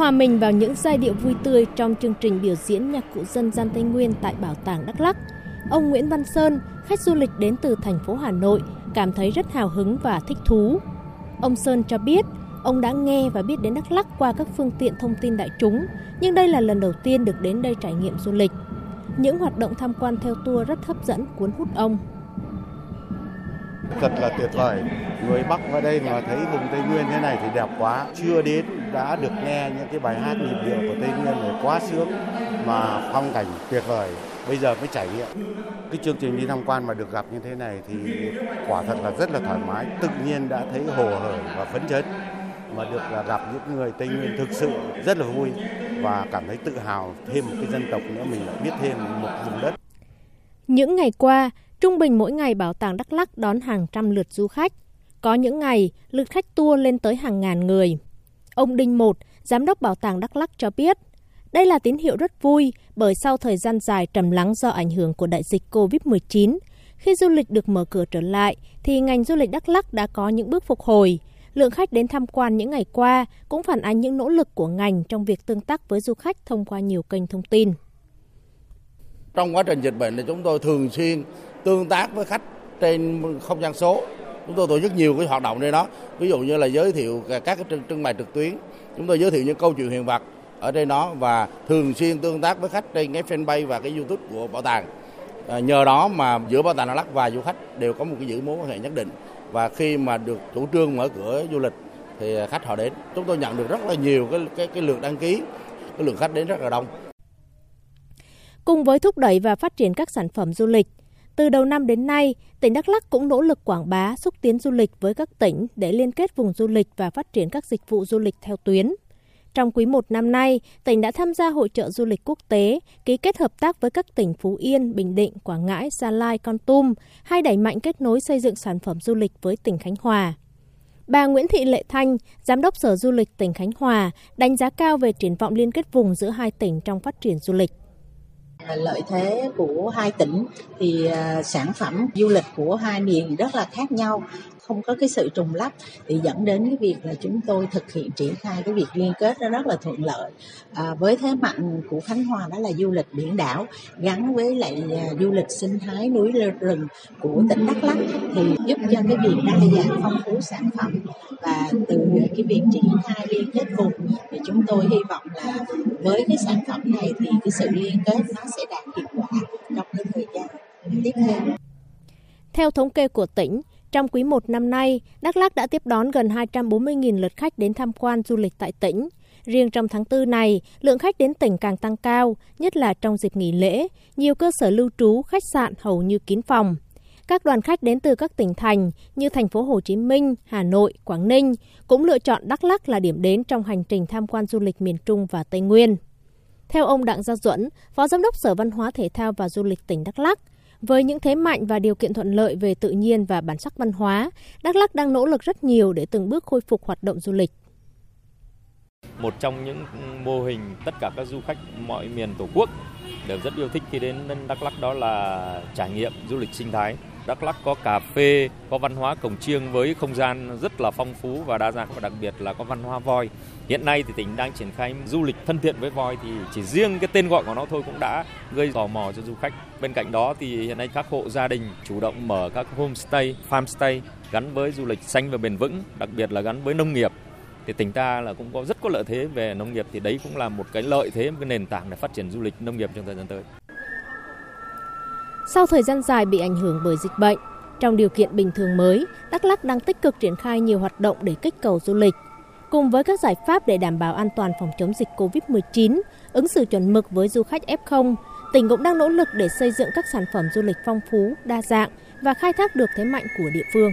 Hòa mình vào những giai điệu vui tươi trong chương trình biểu diễn nhạc cụ dân gian Tây Nguyên tại Bảo tàng Đắk Lắk, ông Nguyễn Văn Sơn, khách du lịch đến từ thành phố Hà Nội, cảm thấy rất hào hứng và thích thú. Ông Sơn cho biết, ông đã nghe và biết đến Đắk Lắk qua các phương tiện thông tin đại chúng, nhưng đây là lần đầu tiên được đến đây trải nghiệm du lịch. Những hoạt động tham quan theo tour rất hấp dẫn, cuốn hút ông. Thật là tuyệt vời. Người Bắc vào đây mà thấy vùng Tây Nguyên thế này thì đẹp quá. Chưa đến, đã được nghe những cái bài hát nhịp điệu của Tây Nguyên này quá sướng mà phong cảnh tuyệt vời. Bây giờ mới trải nghiệm. Cái chương trình đi tham quan mà được gặp như thế này thì quả thật là rất là thoải mái. Tự nhiên đã thấy hồ hởi và phấn chấn mà được là gặp những người Tây Nguyên thực sự rất là vui và cảm thấy tự hào thêm một cái dân tộc nữa, mình lại biết thêm một vùng đất. Những ngày qua, trung bình mỗi ngày bảo tàng Đắk Lắk đón hàng trăm lượt du khách. Có những ngày, lượt khách tour lên tới hàng ngàn người. Ông Đinh Một, Giám đốc Bảo tàng Đắk Lắk cho biết, đây là tín hiệu rất vui bởi sau thời gian dài trầm lắng do ảnh hưởng của đại dịch COVID-19, khi du lịch được mở cửa trở lại thì ngành du lịch Đắk Lắk đã có những bước phục hồi. Lượng khách đến tham quan những ngày qua cũng phản ánh những nỗ lực của ngành trong việc tương tác với du khách thông qua nhiều kênh thông tin. Trong quá trình dịch bệnh thì chúng tôi thường xuyên tương tác với khách trên không gian số. Chúng tôi tổ chức nhiều cái hoạt động trên đó, ví dụ như là giới thiệu các cái trưng, trưng bày trực tuyến. Chúng tôi giới thiệu những câu chuyện hiện vật ở trên đó và thường xuyên tương tác với khách trên cái fanpage và cái YouTube của bảo tàng. À, nhờ đó mà giữa bảo tàng Đắk Lạt và du khách đều có một cái giữ mối quan hệ nhất định và khi mà được chủ trương mở cửa du lịch thì khách họ đến. Chúng tôi nhận được rất là nhiều cái cái, cái lượt đăng ký, cái lượng khách đến rất là đông. Cùng với thúc đẩy và phát triển các sản phẩm du lịch, từ đầu năm đến nay, tỉnh Đắk Lắk cũng nỗ lực quảng bá, xúc tiến du lịch với các tỉnh để liên kết vùng du lịch và phát triển các dịch vụ du lịch theo tuyến. Trong quý 1 năm nay, tỉnh đã tham gia hội trợ du lịch quốc tế, ký kết hợp tác với các tỉnh Phú Yên, Bình Định, Quảng Ngãi, Gia Lai, Con Tum, hay đẩy mạnh kết nối xây dựng sản phẩm du lịch với tỉnh Khánh Hòa. Bà Nguyễn Thị Lệ Thanh, Giám đốc Sở Du lịch tỉnh Khánh Hòa, đánh giá cao về triển vọng liên kết vùng giữa hai tỉnh trong phát triển du lịch. Lợi thế của hai tỉnh thì à, sản phẩm du lịch của hai miền rất là khác nhau không có cái sự trùng lắp. Thì dẫn đến cái việc là chúng tôi thực hiện triển khai cái việc liên kết nó rất là thuận lợi. À, với thế mạnh của Khánh Hòa đó là du lịch biển đảo gắn với lại à, du lịch sinh thái núi rừng của tỉnh Đắk Lắk thì giúp cho cái việc đa dạng phong phú sản phẩm và từ cái việc triển khai liên kết vùng thì chúng tôi hy vọng là với cái sản phẩm này thì cái sự liên kết nó sẽ đạt hiệu quả trong cái thời gian tiếp theo. Theo thống kê của tỉnh, trong quý 1 năm nay, Đắk Lắk đã tiếp đón gần 240.000 lượt khách đến tham quan du lịch tại tỉnh. Riêng trong tháng 4 này, lượng khách đến tỉnh càng tăng cao, nhất là trong dịp nghỉ lễ, nhiều cơ sở lưu trú, khách sạn hầu như kín phòng. Các đoàn khách đến từ các tỉnh thành như thành phố Hồ Chí Minh, Hà Nội, Quảng Ninh cũng lựa chọn Đắk Lắk là điểm đến trong hành trình tham quan du lịch miền Trung và Tây Nguyên. Theo ông Đặng Gia Duẩn, Phó Giám đốc Sở Văn hóa Thể thao và Du lịch tỉnh Đắk Lắk, với những thế mạnh và điều kiện thuận lợi về tự nhiên và bản sắc văn hóa, Đắk Lắk đang nỗ lực rất nhiều để từng bước khôi phục hoạt động du lịch. Một trong những mô hình tất cả các du khách mọi miền Tổ quốc đều rất yêu thích khi đến Đắk Lắk đó là trải nghiệm du lịch sinh thái. Đắk Lắk có cà phê, có văn hóa cổng chiêng với không gian rất là phong phú và đa dạng và đặc biệt là có văn hóa voi. Hiện nay thì tỉnh đang triển khai du lịch thân thiện với voi thì chỉ riêng cái tên gọi của nó thôi cũng đã gây tò mò cho du khách. Bên cạnh đó thì hiện nay các hộ gia đình chủ động mở các homestay, farmstay gắn với du lịch xanh và bền vững, đặc biệt là gắn với nông nghiệp thì tỉnh ta là cũng có rất có lợi thế về nông nghiệp thì đấy cũng là một cái lợi thế một cái nền tảng để phát triển du lịch nông nghiệp trong thời gian tới. Sau thời gian dài bị ảnh hưởng bởi dịch bệnh, trong điều kiện bình thường mới, Đắk Lắk đang tích cực triển khai nhiều hoạt động để kích cầu du lịch. Cùng với các giải pháp để đảm bảo an toàn phòng chống dịch COVID-19, ứng xử chuẩn mực với du khách F0, tỉnh cũng đang nỗ lực để xây dựng các sản phẩm du lịch phong phú, đa dạng và khai thác được thế mạnh của địa phương.